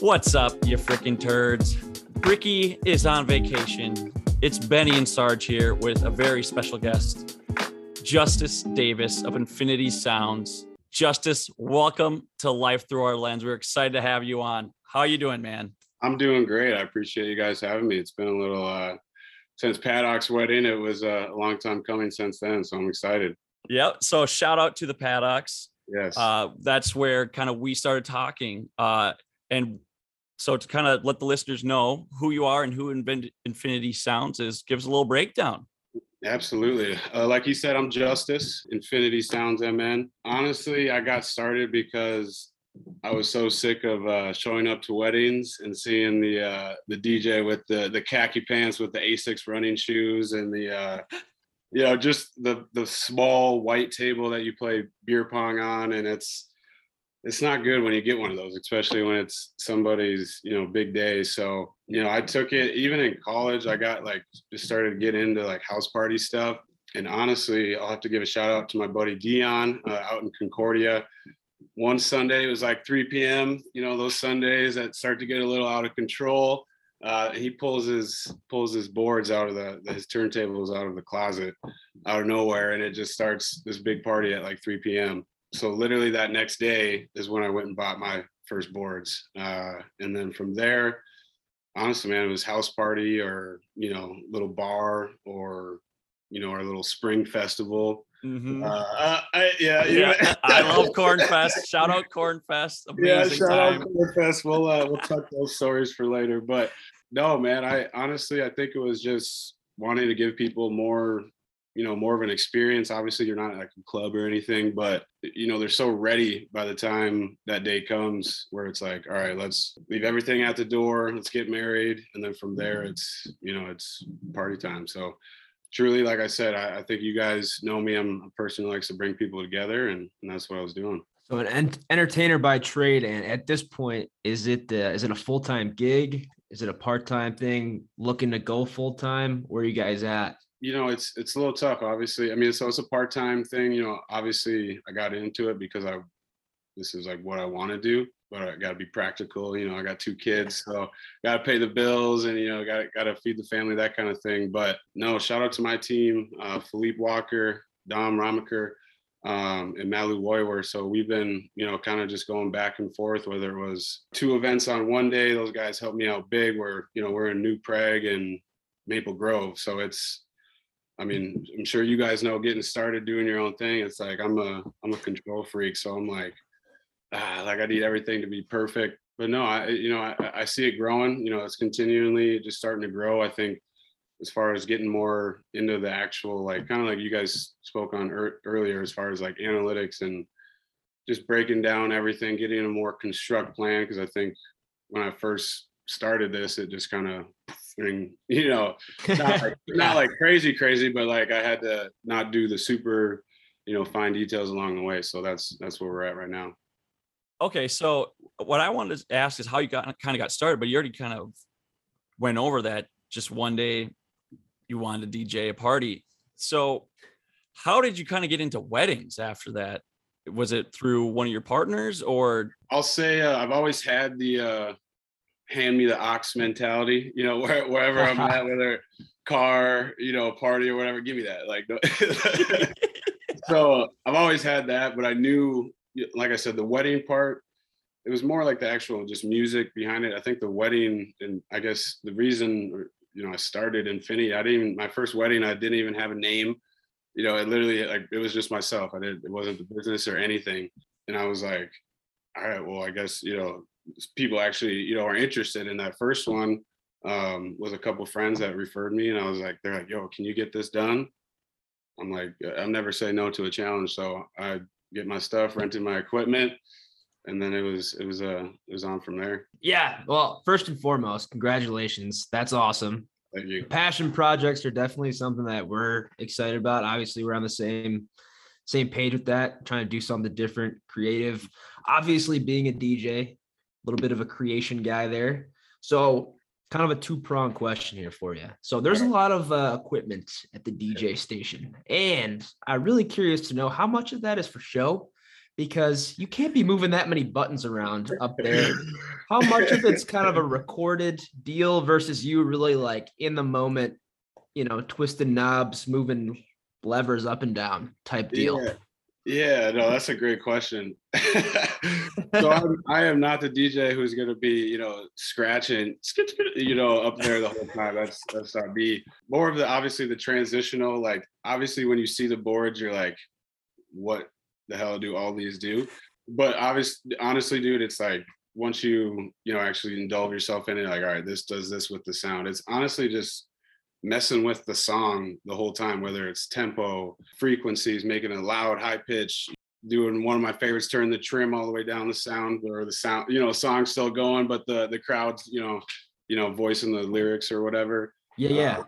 What's up, you freaking turds? Ricky is on vacation. It's Benny and Sarge here with a very special guest, Justice Davis of Infinity Sounds. Justice, welcome to Life Through Our Lens. We're excited to have you on. How are you doing, man? I'm doing great. I appreciate you guys having me. It's been a little uh since Paddock's wedding. It was a long time coming since then, so I'm excited. Yep. So shout out to the Paddocks. Yes. Uh, that's where kind of we started talking. Uh, and so to kind of let the listeners know who you are and who Infinity Sounds is, give us a little breakdown. Absolutely. Uh, like you said, I'm Justice, Infinity Sounds MN. Honestly, I got started because I was so sick of uh, showing up to weddings and seeing the uh, the DJ with the the khaki pants with the Asics running shoes and the uh, you know just the the small white table that you play beer pong on, and it's it's not good when you get one of those, especially when it's somebody's you know big day. So you know, I took it even in college. I got like just started to get into like house party stuff. And honestly, I'll have to give a shout out to my buddy Dion uh, out in Concordia. One Sunday it was like 3 p.m. You know those Sundays that start to get a little out of control. Uh, he pulls his pulls his boards out of the his turntables out of the closet out of nowhere, and it just starts this big party at like 3 p.m so literally that next day is when I went and bought my first boards. Uh, and then from there, honestly, man, it was house party or, you know, little bar or, you know, our little spring festival. Mm-hmm. Uh, I, yeah, yeah. I love Corn Fest. Shout out Corn Fest. Amazing yeah, shout time. out Corn Fest. We'll, uh, we'll tuck those stories for later. But no, man, I honestly, I think it was just wanting to give people more you know more of an experience. Obviously you're not like a club or anything but you know they're so ready by the time that day comes where it's like all right let's leave everything at the door let's get married and then from there it's you know it's party time. So truly like i said i, I think you guys know me. I'm a person who likes to bring people together and, and that's what i was doing. So an en- entertainer by trade and at this point is it uh, is it a full-time gig? Is it a part-time thing? Looking to go full-time? Where are you guys at you know it's it's a little tough obviously i mean so it's a part-time thing you know obviously i got into it because i this is like what i want to do but i got to be practical you know i got two kids so got to pay the bills and you know got got to feed the family that kind of thing but no shout out to my team uh, philippe walker dom ramaker um, and Malu Woywer. So we've been, you know, kind of just going back and forth, whether it was two events on one day, those guys helped me out big where, you know, we're in New Prague and Maple Grove. So it's, I mean, I'm sure you guys know getting started doing your own thing. It's like I'm a I'm a control freak, so I'm like, ah, like I need everything to be perfect. But no, I you know I, I see it growing. You know, it's continually just starting to grow. I think as far as getting more into the actual like kind of like you guys spoke on er- earlier, as far as like analytics and just breaking down everything, getting a more construct plan. Because I think when I first started this, it just kind of and you know, not like, not like crazy, crazy, but like I had to not do the super, you know, fine details along the way. So that's that's where we're at right now. Okay, so what I wanted to ask is how you got kind of got started, but you already kind of went over that. Just one day, you wanted to DJ a party. So, how did you kind of get into weddings after that? Was it through one of your partners, or? I'll say uh, I've always had the uh, hand me the aux mentality, you know, where, wherever I'm at, whether car, you know, party or whatever, give me that. Like, so I've always had that, but I knew, like I said, the wedding part, it was more like the actual just music behind it. I think the wedding, and I guess the reason, you know, I started Infinity, I didn't even, my first wedding, I didn't even have a name. You know, it literally, like, it was just myself. I didn't, it wasn't the business or anything. And I was like, all right, well, I guess, you know, people actually, you know, are interested in that first one um, was a couple friends that referred me, and I was like, they're like, "Yo, can you get this done?" I'm like, I'll never say no to a challenge, so I get my stuff, rented my equipment, and then it was it was uh it was on from there. Yeah, well, first and foremost, congratulations. That's awesome. Thank you. Passion projects are definitely something that we're excited about. Obviously, we're on the same same page with that, trying to do something different, creative. Obviously, being a DJ, little bit of a creation guy there. So kind of a two prong question here for you. So there's a lot of uh, equipment at the DJ station, and I'm really curious to know how much of that is for show because you can't be moving that many buttons around up there. How much of it's kind of a recorded deal versus you really like in the moment, you know, twisting knobs, moving levers up and down type deal? Yeah. Yeah, no, that's a great question. so I'm, I am not the DJ who's going to be, you know, scratching, you know, up there the whole time. That's that's not me. More of the obviously the transitional, like obviously when you see the boards, you're like, what the hell do all these do? But obviously, honestly, dude, it's like once you you know actually indulge yourself in it, like, all right, this does this with the sound. It's honestly just messing with the song the whole time, whether it's tempo, frequencies, making it loud, high pitch, doing one of my favorites, turn the trim all the way down the sound or the sound, you know, song's still going, but the the crowd's, you know, you know, voicing the lyrics or whatever. Yeah, yeah. Uh,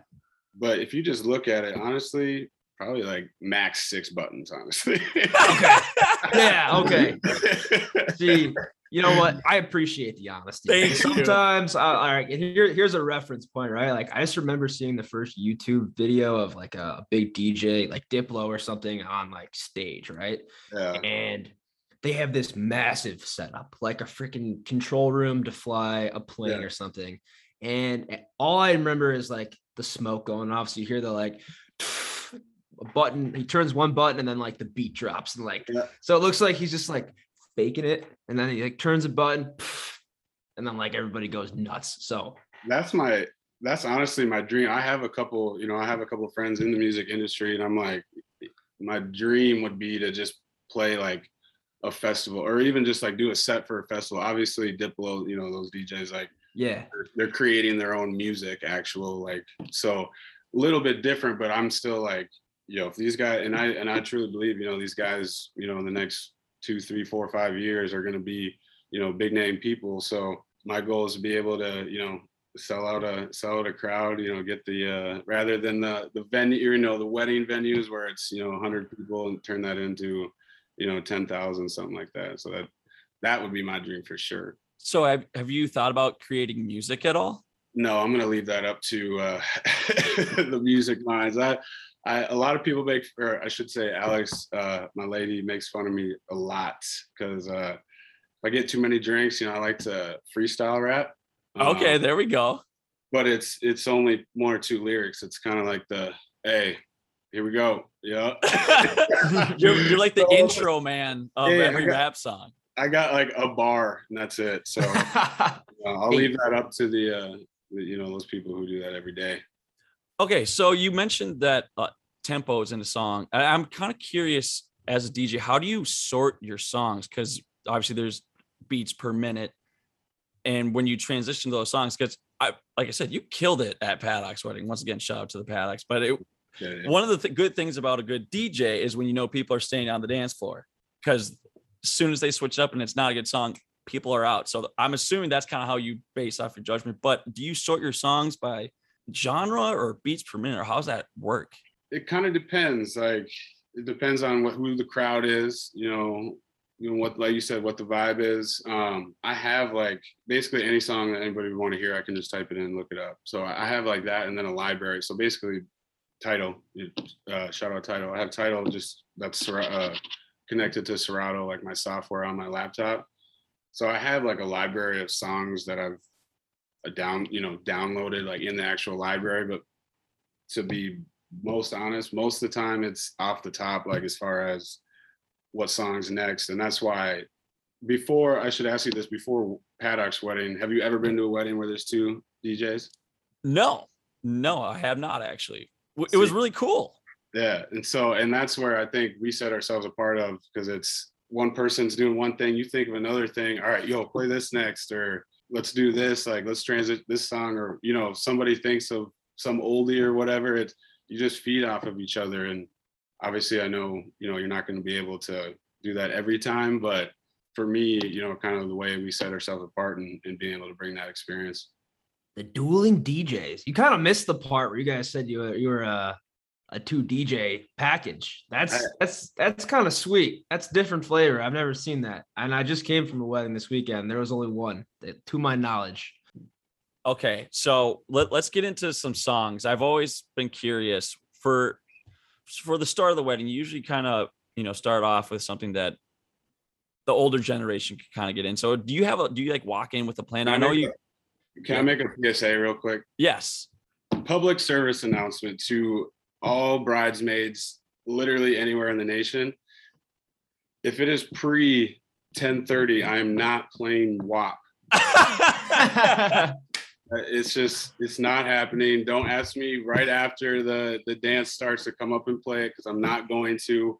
but if you just look at it, honestly, probably like max six buttons, honestly. okay. Yeah, okay. See, you know what? I appreciate the honesty. Thank Sometimes, uh, all right, here, here's a reference point, right? Like, I just remember seeing the first YouTube video of like a big DJ, like Diplo or something, on like stage, right? Yeah. And they have this massive setup, like a freaking control room to fly a plane Yeah. or something. And all I remember is like the smoke going off. So you hear the like a button, he turns one button and then like the beat drops and like Yeah. so it looks like he's just like faking it, and then he like turns a button, and then like everybody goes nuts. So that's my that's honestly my dream. I have a couple, you know, I have a couple friends in the music industry, and I'm like, my dream would be to just play like a festival or even just like do a set for a festival. Obviously, Diplo, you know, those DJs like yeah, they're, they're creating their own music, actual like so a little bit different, but I'm still like, yo, if these guys and I and I truly believe, you know, these guys, you know, in the next two, three, four, five years are gonna be, you know, big name people. So my goal is to be able to, you know, sell out a sell out a crowd, you know, get the uh rather than the the venue, you know, the wedding venues where it's, you know, 100 people and turn that into, you know, 10,000 something like that. So that that would be my dream for sure. So have, have you thought about creating music at all? No, I'm gonna leave that up to uh, the music minds. I, I, a lot of people make, or I should say, Alex, uh, my lady, makes fun of me a lot because uh, if I get too many drinks, you know, I like to freestyle rap. Okay, Um, there we go. but it's it's only one or two lyrics. It's kind of like the, hey, here we go, yeah. you're, you're like the So- intro man of Yeah, every got- rap song. I got like a bar, and that's it. So uh, I'll leave that up to the, uh, the, you know, those people who do that every day. Okay, so you mentioned that uh, tempos in a song. I- I'm kind of curious as a DJ, how do you sort your songs? Because obviously there's beats per minute, and when you transition to those songs, because I, like I said, you killed it at Paddock's wedding. Once again, shout out to the Paddocks. But it, Yeah, yeah. one of the th- good things about a good DJ is when you know people are staying on the dance floor, because as soon as they switch up and it's not a good song, people are out. So I'm assuming that's kind of how you base off your judgment. But do you sort your songs by genre or beats per minute, or how's that work? it kind of depends. Like it depends on what who the crowd is. You know, you know what, like you said, what the vibe is. Um, I have like basically any song that anybody would want to hear, I can just type it in and look it up. So I have like that, and then a library. So basically, Tidal. Uh, shout out Tidal. I have Tidal just that's uh, connected to Serato, like my software on my laptop. So I have like a library of songs that I've uh, down, you know, downloaded like in the actual library. But to be most honest, most of the time it's off the top, like as far as what songs next. And that's why before I should ask you this before Paddock's wedding, have you ever been to a wedding where there's two DJs? No, no, I have not actually. It was really cool. Yeah. And so, and that's where I think we set ourselves apart of because it's one person's doing one thing, you think of another thing. All right, yo, play this next, or let's do this, like let's transit this song, or you know, if somebody thinks of some oldie or whatever. It's you just feed off of each other. And obviously I know, you know, you're not going to be able to do that every time, but for me, you know, kind of the way we set ourselves apart and, and being able to bring that experience. the dueling DJs. You kind of missed the part where you guys said you were you were a a two DJ package. That's that's that's kind of sweet. That's different flavor. I've never seen that. And I just came from a wedding this weekend. There was only one, to my knowledge. Okay, so let, let's get into some songs. I've always been curious for for the start of the wedding. You usually kind of you know start off with something that the older generation can kind of get in. So do you have a do you like walk in with a plan? I know you Can I make a PSA real quick? yes. Public service announcement to all bridesmaids, literally anywhere in the nation. If it is pre 10:30, I am not playing WAP. It's just, it's not happening. Don't ask me right after the the dance starts to come up and play it because I'm not going to.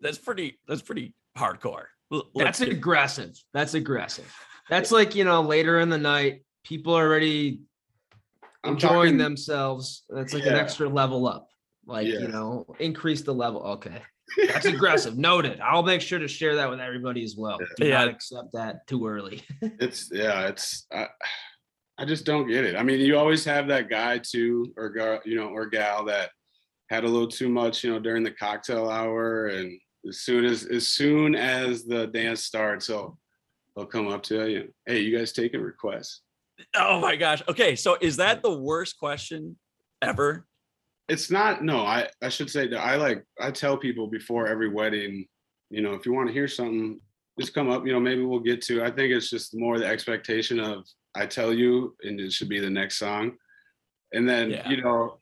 that's pretty that's pretty hardcore. That's let's get- aggressive. That's aggressive. That's like, you know, later in the night, people are already I'm enjoying talking- themselves. That's like an extra level up. Like, Yeah. you know, increase the level. Okay. That's aggressive. Noted. I'll make sure to share that with everybody as well. Do Yeah. not accept that too early. It's yeah, it's I, I just don't get it. I mean, you always have that guy too, or girl, you know, or gal that had a little too much, you know, during the cocktail hour, and as soon as as soon as the dance starts, they'll they'll come up to you. Hey, you guys taking requests? Oh my gosh. Okay, so is that the worst question ever? It's not. No, I I should say that I like I tell people before every wedding, you know, if you want to hear something, just come up. You know, maybe we'll get to. I think it's just more the expectation of I tell you, and it should be the next song, and then Yeah. you know,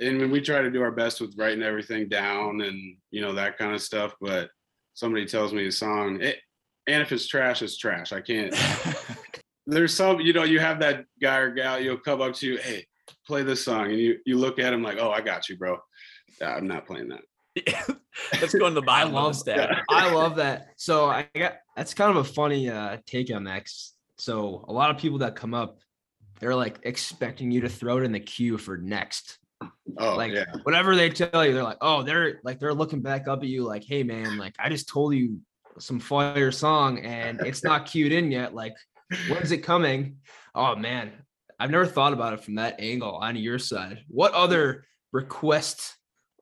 and when we try to do our best with writing everything down and you know that kind of stuff, but somebody tells me a song, it, and if it's trash, it's trash. I can't. There's some, you know, you have that guy or gal, you'll come up to you, hey, play this song, and you you look at him like, oh, I got you, bro. Nah, I'm not playing that. Let's go to the bottom of the love stack. I love that. So I got that's kind of a funny uh take on that. 'cause- So a lot of people that come up, they're like expecting you to throw it in the queue for next. Oh, like yeah. whatever they tell you, they're like, oh, they're like they're looking back up at you like, hey man, like I just told you some fire song and it's not queued in yet. Like, when's it coming? Oh man, I've never thought about it from that angle on your side. What other request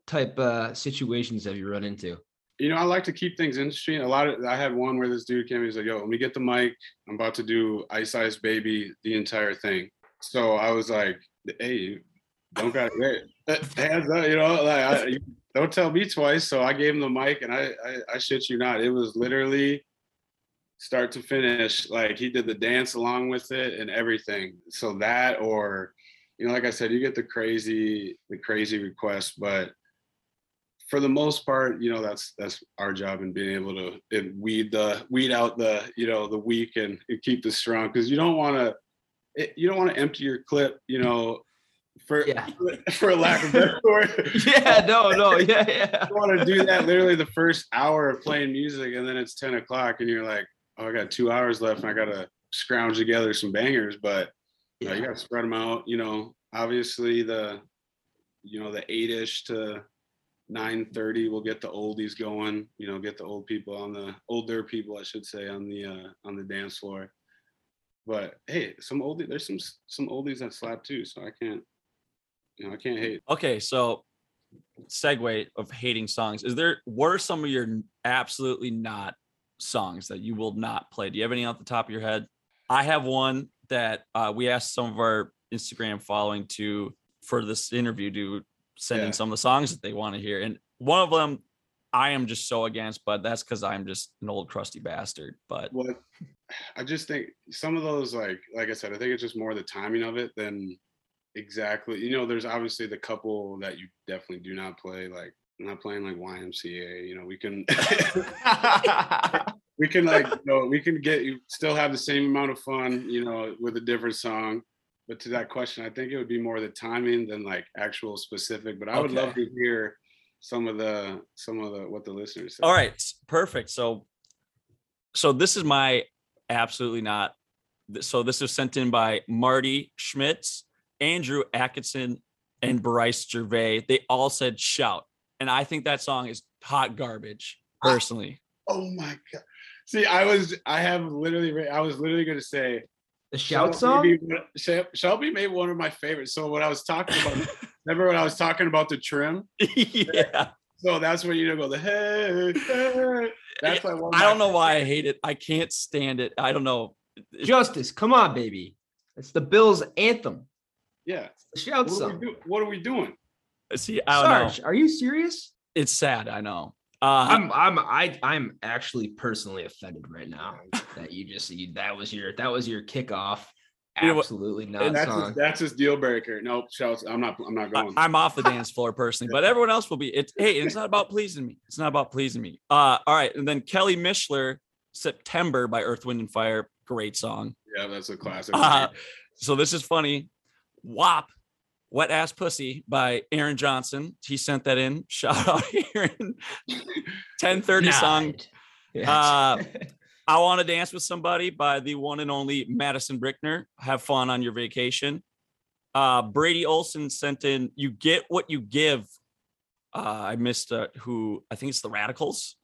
type uh situations have you run into? You know, I like to keep things interesting. A lot of I had one where this dude came. He's like, "Yo, let me get the mic. I'm about to do Ice Ice Baby, the entire thing." So I was like, "Hey, don't got. Hands up, you know, like I, don't tell me twice." So I gave him the mic, and I, I, I shit you not, it was literally start to finish. Like he did the dance along with it and everything. So that, or you know, like I said, you get the crazy, the crazy requests, but for the most part, you know, that's that's our job in being able to and weed the weed out the you know the weak and, and keep the strong because you don't want to eh, you don't want to empty your clip, you know, for Yeah. for lack of better word. yeah, no, no, yeah, yeah. You want to do that literally the first hour of playing music, and then it's ten o'clock, and you're like, oh, I got two hours left, and I gotta scrounge together some bangers, but you, know, you Yeah. gotta spread them out. You know, obviously the you know the eight-ish to 9:30 we'll get the oldies going you know get the old people on the older people i should say on the uh on the dance floor but hey some oldie there's some some oldies that slap too so i can't you know i can't hate Okay, so segue of hating songs. Is there what are some of your absolutely not songs that you will not play? Do you have any off the top of your head? I have one that uh, we asked some of our Instagram following to for this interview to send Yeah. in some of the songs that they want to hear, and one of them I am just so against, but that's because I'm just an old crusty bastard. But what i just think some of those like like i said i think it's just more the timing of it than exactly you know there's obviously the couple that you definitely do not play like I'm not playing like ymca you know we can we can like you know we can get you still have the same amount of fun you know with a different song but to that question i think it would be more the timing than like actual specific but i would love to hear some of the some of the what the listeners say All right, perfect. So, so this is my absolutely not. So this was sent in by Marty Schmitz, Andrew Atkinson, and Bryce Gervais. They all said "shout," and I think that song is hot garbage. Ah. Personally, oh my god see i was i have literally I was literally going to say the shout Shelby song? made one- Shelby made one of my favorites. So when I was talking about, remember when I was talking about the trim? yeah. So that's when you know go the hey, hey. That's why one of I don't know why I hate it. I can't stand it. I don't know. Justice, come on, baby. It's the Bills anthem. Yeah. The shout What are, song. do, what are we doing? See, I don't know. Sarge, are you serious? It's sad. I know. Uh, I'm I'm I I'm actually personally offended right now that you just you, that was your that was your kickoff. You know Absolutely not That's his, song. that's his deal breaker. Nope, shouts. I'm not. I'm not I, going. I'm off the dance floor personally, but everyone else will be. It's hey, it's not about pleasing me. It's not about pleasing me. Uh, all right, and then Kelly Mishler, September by Earth, Wind, and Fire. Great song. yeah, that's a classic. Uh, so this is funny. WAP, Wet Ass Pussy by Aaron Johnson. He sent that in. Shout out Aaron. 1030 song. Uh, I want to dance with somebody by the one and only Madison Brickner. Have fun on your vacation. Uh, Brady Olson sent in. You get what you give. Uh, I missed uh, who. I think it's the Radicals.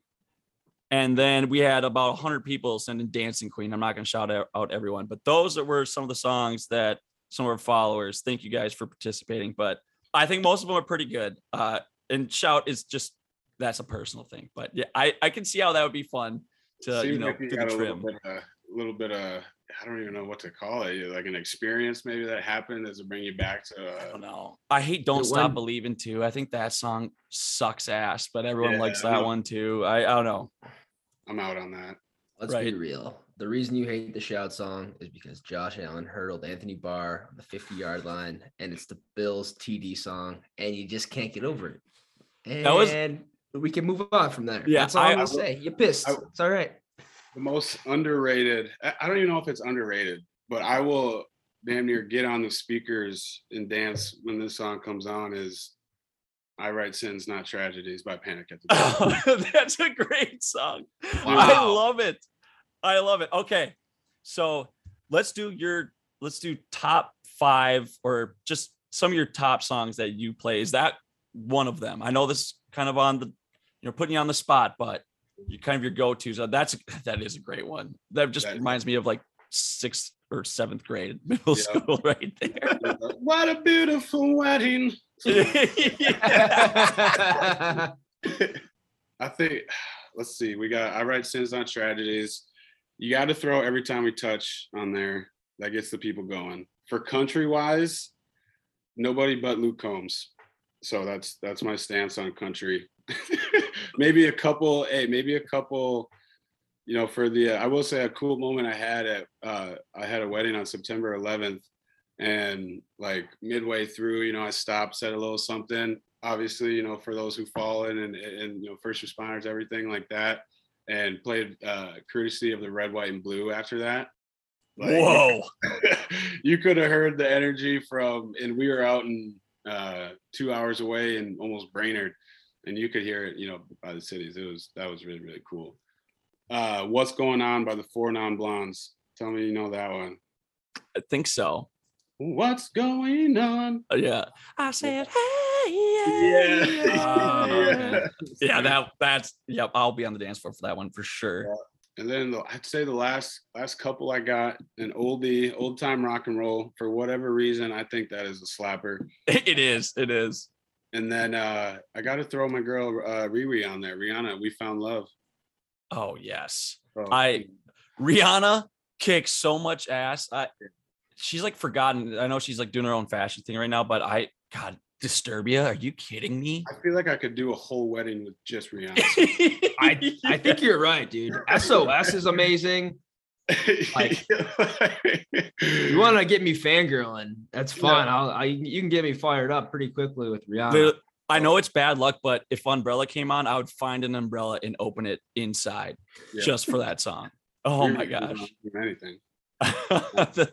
And then we had about 100 people sending Dancing Queen. I'm not going to shout out, out everyone, but those were some of the songs that some of our followers. Thank you guys for participating. But I think most of them are pretty good. Uh, and shout is just that's a personal thing. But yeah, I, I can see how that would be fun to you know like you to got the a little trim. bit, a little bit of. I don't even know what to call it. Like an experience, maybe that happened. Does it bring you back to? I Uh, don't know. I hate "Don't Stop one- Believing" too. I think that song sucks ass, but everyone Yeah, likes that one too. I, I don't know. I'm out on that. Let's Right. be real. The reason you hate the shout song is because Josh Allen hurdled Anthony Barr on the 50 yard line, and it's the Bills TD song, and you just can't get over it. And That was- we can move on from there. Yeah, That's all I- I'm gonna say. You're pissed. I- it's all right. The most underrated. I I don't even know if it's underrated, but I will damn near get on the speakers and dance when this song comes on. Is "I Write Sins, Not Tragedies" by Panic at the Disco. That's a great song. I love it. I love it. Okay. So let's do your let's do top five or just some of your top songs that you play. Is that one of them? I know this is kind of on the you know putting you on the spot, but you kind of your go-to. So that's that is a great one. That just That- reminds me of like sixth or seventh grade middle Yeah. school right there. what a beautiful wedding. I think let's see. We got I write sins on tragedies. You got to throw every time we touch on there. That gets the people going. For country wise, nobody but Luke Combs. So that's that's my stance on country. maybe a couple. Hey, maybe a couple. You know, for the I will say a cool moment I had at uh, I had a wedding on September 11th, and like midway through, you know, I stopped, said a little something. Obviously, you know, for those who fallen and and you know, first responders, everything like that, and played uh, courtesy of the red, white, and blue after that. Like, Whoa. you could have heard the energy from, and we were out in uh, two hours away in almost Brainerd, and you could hear it, you know, by the cities. It was that was really really cool. Uh, What's going on by the Four Non Blondes? Tell me you know that one. I think so. What's going on? Uh, yeah. I said, hey, Yeah. yeah. yeah, that that's yep. I'll be on the dance floor for that one for sure. And then the, I'd say the last last couple I got an oldie, old time rock and roll. For whatever reason, I think that is a slapper. It is. It is. And then uh, I got to throw my girl uh, Riri on there. Rihanna, we found love. Oh yes. So, I- Rihanna kicks so much ass. I she's like forgotten. I know she's like doing her own fashion thing right now, but I God, Disturbia, are you kidding me? I feel like I could do a whole wedding with just Rihanna. I I think you're right, dude. SOS is amazing. Like- You want to get me fangirling? That's fine. I'll I you can get me fired up pretty quickly with Rihanna. The- I know it's bad luck, but if Umbrella came on, I would find an umbrella and open it inside Yeah. just for that song. Oh my gosh. Anything.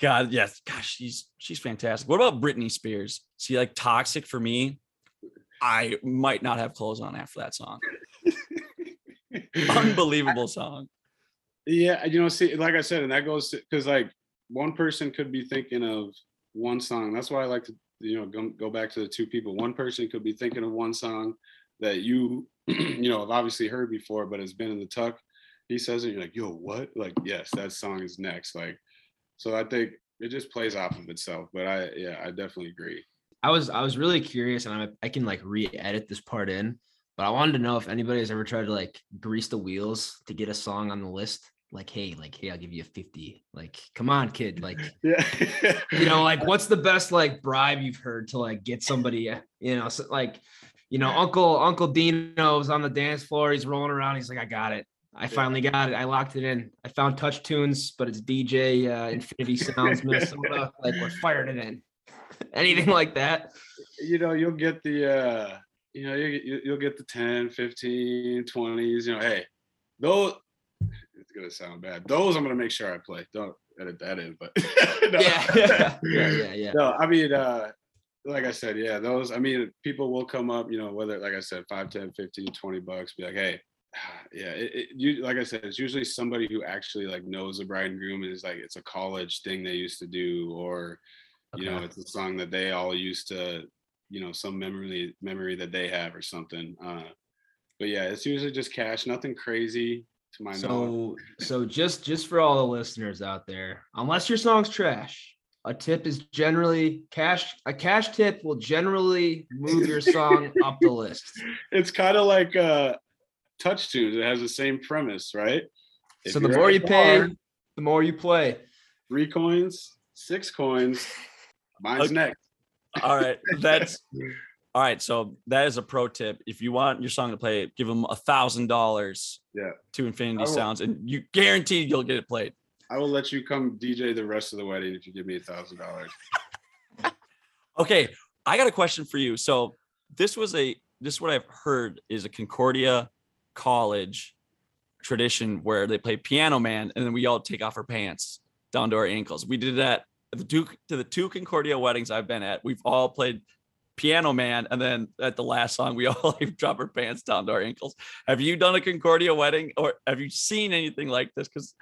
God, yes, gosh, she's she's fantastic. What about Britney Spears? See, like toxic for me. I might not have clothes on after that song. Unbelievable song. Yeah, you know, see, like I said, and that goes because like one person could be thinking of one song. That's why I like to, you know, go, go back to the two people. One person could be thinking of one song that you, you know, have obviously heard before, but has been in the tuck. He says it, you're like, yo, what? Like, yes, that song is next. Like, so I think it just plays off of itself. But I, yeah, I definitely agree. I was I was really curious, and I'm, I can like re-edit this part in, but I wanted to know if anybody has ever tried to like grease the wheels to get a song on the list. Like, hey, like, hey, I'll give you a fifty. Like, come on, kid. Like, Yeah. you know, like, what's the best like bribe you've heard to like get somebody? uh, You know, so, like, you know, Uncle Uncle Dino's on the dance floor. He's rolling around. He's like, I got it. I finally got it. I locked it in. I found Touch Tunes, but it's DJ uh, Infinity Sounds Minnesota. like we're firing it in. Anything like that? you know, you'll get the, uh, you know, you, you- you'll get the 10, 15, 20s, you know, hey, those, it's going to sound bad. Those I'm going to make sure I play. Don't edit that in, but no. Yeah, yeah, yeah, yeah, yeah. no, I mean, uh, like I said, yeah, those, I mean, people will come up, you know, whether, like I said, 5, 10, 15, 20 bucks, be like, hey, yeah, it, it, you, like I said, it's usually somebody who actually like knows the bride and groom and is like, it's a college thing they used to do, or, you know, it's a song that they all used to, you know, some memory, memory that they have or something. Uh, but yeah, it's usually just cash, nothing crazy to my knowledge. So, so just just for all the listeners out there, unless your song's trash, a tip is generally cash. A cash tip will generally move your song up the list. It's kind of like uh, touch tunes. It has the same premise, right? If so the more you pay, the more you play. three coins, six coins, mine's Okay. next. All right. That's all right. So that is a pro tip. If you want your song to play, give them a thousand dollars Yeah. to Infinity will- Sounds, and you guaranteed you'll get it played. I will let you come DJ the rest of the wedding if you give me a thousand dollars. Okay, I got a question for you. So this was a this is what I've heard is a Concordia college tradition where they play Piano Man and then we all take off our pants down to our ankles. We did that at the two to the two Concordia weddings I've been at. We've all played Piano Man and then at the last song we all like drop our pants down to our ankles. Have you done a Concordia wedding or have you seen anything like this? Because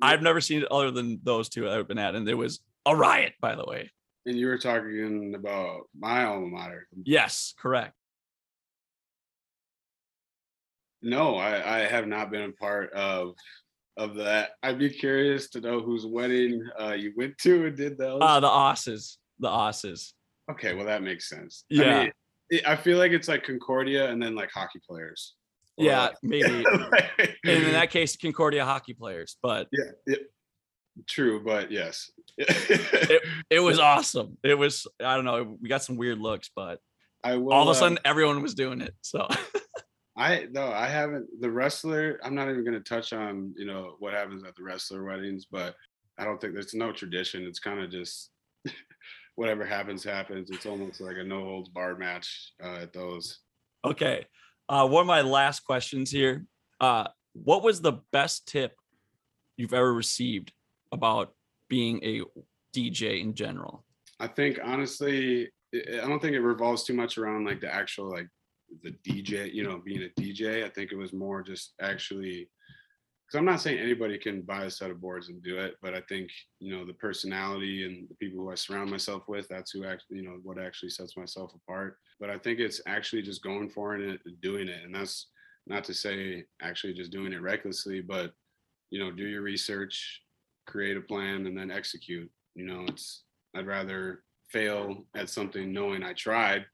I've never seen it other than those two I've been at, and it was a riot, by the way. And you were talking about my alma mater. Yes, correct. No, I, I have not been a part of of that. I'd be curious to know whose wedding uh, you went to and did those. Uh the Osses. The Osses. okay, well that makes sense. I, Yeah. mean, it- I feel like it's like Concordia and then like hockey players. Yeah, like- maybe. And in that case, Concordia hockey players, but yeah, yeah, true, but yes. it was awesome. It was, I don't know, we got some weird looks, but I will. all of a uh, sudden everyone was doing it. So I no, I haven't. The wrestler, I'm not even going to touch on you know what happens at the wrestler weddings, but I don't think there's no tradition. It's kind of just whatever happens, happens. It's almost like a no holds barred match uh, at those. okay. Uh one of my last questions here. Uh what was the best tip you've ever received about being a DJ in general? I think honestly, I I don't think it revolves too much around like the actual like the DJ, you know, being a DJ. I think it was more just actually because I'm not saying anybody can buy a set of boards and do it, but I think you know the personality and the people who I surround myself with, that's who actually, you know, what actually sets myself apart. But I think it's actually just going for it and doing it. And that's not to say actually just doing it recklessly, but you know, do your research, create a plan, and then execute. You know, it's I'd rather fail at something knowing I tried,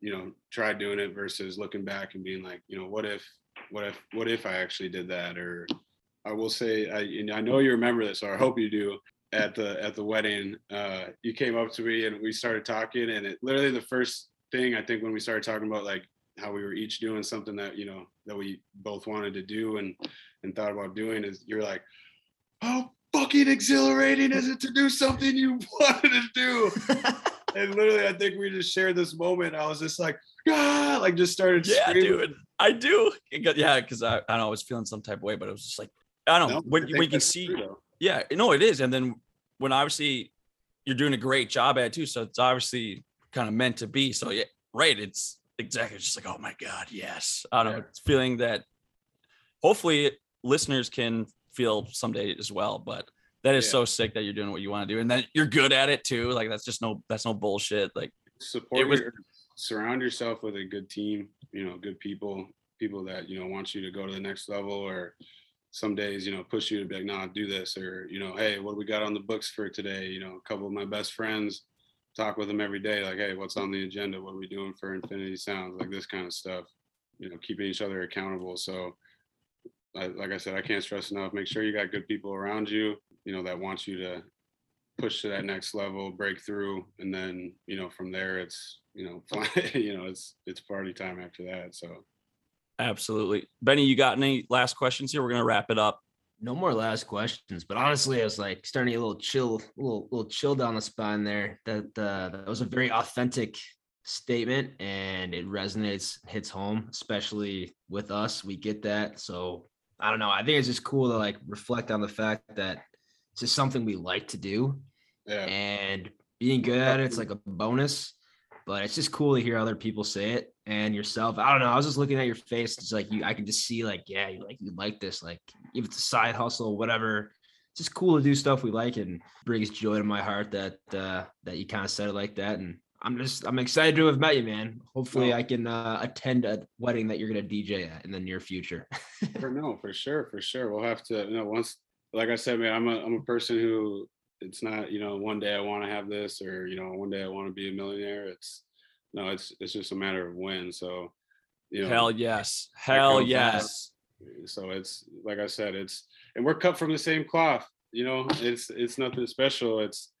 you know, tried doing it versus looking back and being like, you know, what if, what if, what if I actually did that? Or I will say, I, I know you remember this, or I hope you do. At the at the wedding, uh, you came up to me and we started talking, and it literally the first thing I think when we started talking about like how we were each doing something that you know that we both wanted to do and and thought about doing is you're like, how fucking exhilarating is it to do something you wanted to do? and literally, I think we just shared this moment. I was just like, ah, like just started. Yeah, screaming. dude. I do. Got- Yeah, because I, I don't know, I was feeling some type of way, but it was just like, I don't know. No, when I when you can see true. Yeah, no, it is. And then when obviously you're doing a great job at it too, so it's obviously kind of meant to be. So yeah, right. It's exactly it's just like, oh my God, yes. I don't know. It's feeling that hopefully listeners can feel someday as well. But that is Yeah. so sick that you're doing what you want to do. And then you're good at it too. Like that's just no that's no bullshit. Like support was- your, surround yourself with a good team you know good people people that you know want you to go to the next level or some days you know push you to be like nah do this or you know hey what do we got on the books for today you know a couple of my best friends talk with them every day like hey what's on the agenda what are we doing for infinity sounds like this kind of stuff you know keeping each other accountable so I, like i said i can't stress enough make sure you got good people around you you know that wants you to push to that next level, break through, and then you know from there it's you know, you know, it's it's party time after that. So Absolutely. Benny, you got any last questions here? We're gonna wrap it up. No more last questions, but honestly, I was like starting to get a little chill, a little, little chill down the spine there. That uh, that was a very authentic statement, and it resonates, hits home, especially with us. We get that, so I don't know. I think it's just cool to like reflect on the fact that it's just something we like to do, yeah, and being good at it, it's like a bonus. But it's just cool to hear other people say it and yourself. I don't know. I was just looking at your face. It's like you, I can just see like, yeah, you like you like this. Like if it's a side hustle, whatever. It's just cool to do stuff we like and brings joy to my heart that uh that you kind of said it like that. And I'm just I'm excited to have met you, man. Hopefully Oh. I can uh, attend a wedding that you're gonna DJ at in the near future. for no, for sure, for sure. We'll have to, you know, once, like I said, man, I'm a I'm a person who it's not, you know, one day I want to have this or you know, one day I want to be a millionaire. It's no, it's it's just a matter of when. So, you know, Hell yes. Hell out. yes. so it's like I said, it's and we're cut from the same cloth. You know, it's it's nothing special. It's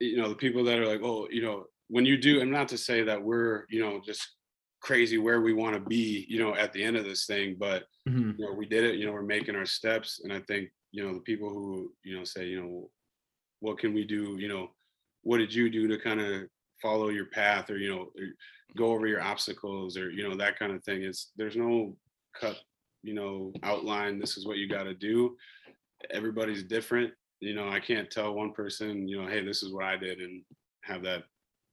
you know the people that are like, oh, you know, when you do, and not to say that we're you know just crazy where we want to be, you know, at the end of this thing, but Mhm. you know, we did it. You know, we're making our steps, and I think you know the people who you know say, you know, what can we do? You know, what did you do to kind of follow your path, or you know, or go over your obstacles, or you know that kind of thing. It's there's no cut, you know, outline. This is what you got to do. Everybody's different. You know, I can't tell one person, you know, hey, this is what I did, and have that,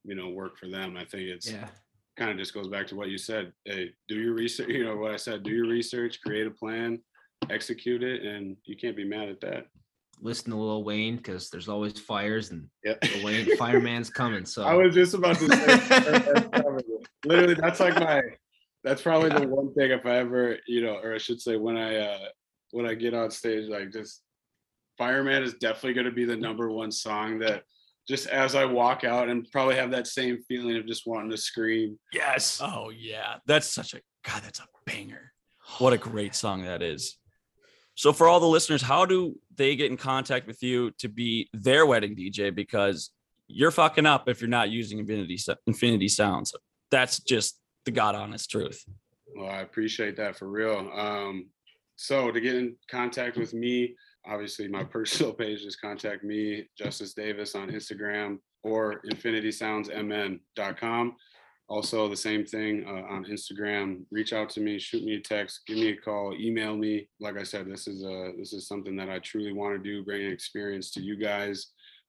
you know, work for them. I think it's Yeah. kind of just goes back to what you said. Hey, do your research. You know what I said. Do your research, create a plan, execute it, and you can't be mad at that. Listen to Lil Wayne because there's always fires and Yeah. Wayne fireman's coming. So I was just about to say. literally, that's like my. That's probably the one thing if I ever, you know, or I should say when I uh when I get on stage, like just Fireman is definitely going to be the number one song that just as I walk out and probably have that same feeling of just wanting to scream. yes. Oh yeah. That's such a god, that's a banger. What a great song that is. So for all the listeners, how do they get in contact with you to be their wedding DJ? Because you're fucking up if you're not using Infinity Infinity Sounds. That's just the god honest truth. Well, I appreciate that for real. Um, so to get in contact with me, obviously my personal page is contact me, Justice Davis on Instagram or infinitysoundsmn.com. Also, the same thing uh, on Instagram. Reach out to me, shoot me a text, give me a call, email me. Like I said, this is a this is something that I truly want to do, bring an experience to you guys,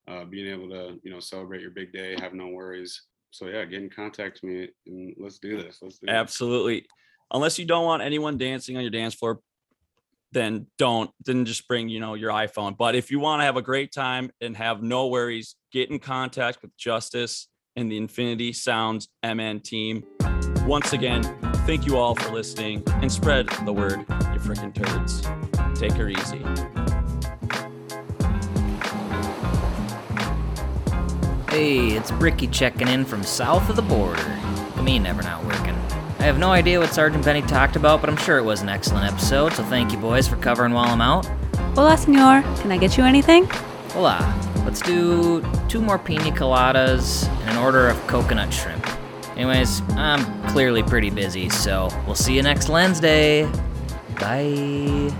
uh, being able to you know celebrate your big day, have no worries. So yeah, get in contact with me and let's do this. Let's do this. Absolutely. Unless you don't want anyone dancing on your dance floor, then don't. Then just bring, you know, your iPhone. But if you want to have a great time and have no worries, get in contact with Justice and the Infinity Sounds MN team. Once again, thank you all for listening and spread the word, you freaking turds. Take her easy. Hey, it's Bricky checking in from south of the border. Me never not working. I have no idea what Sergeant Benny talked about, but I'm sure it was an excellent episode, so thank you boys for covering while I'm out. Hola, senor. Can I get you anything? Hola. Let's do two more pina coladas and an order of coconut shrimp. Anyways, I'm clearly pretty busy, so we'll see you next Wednesday. Bye.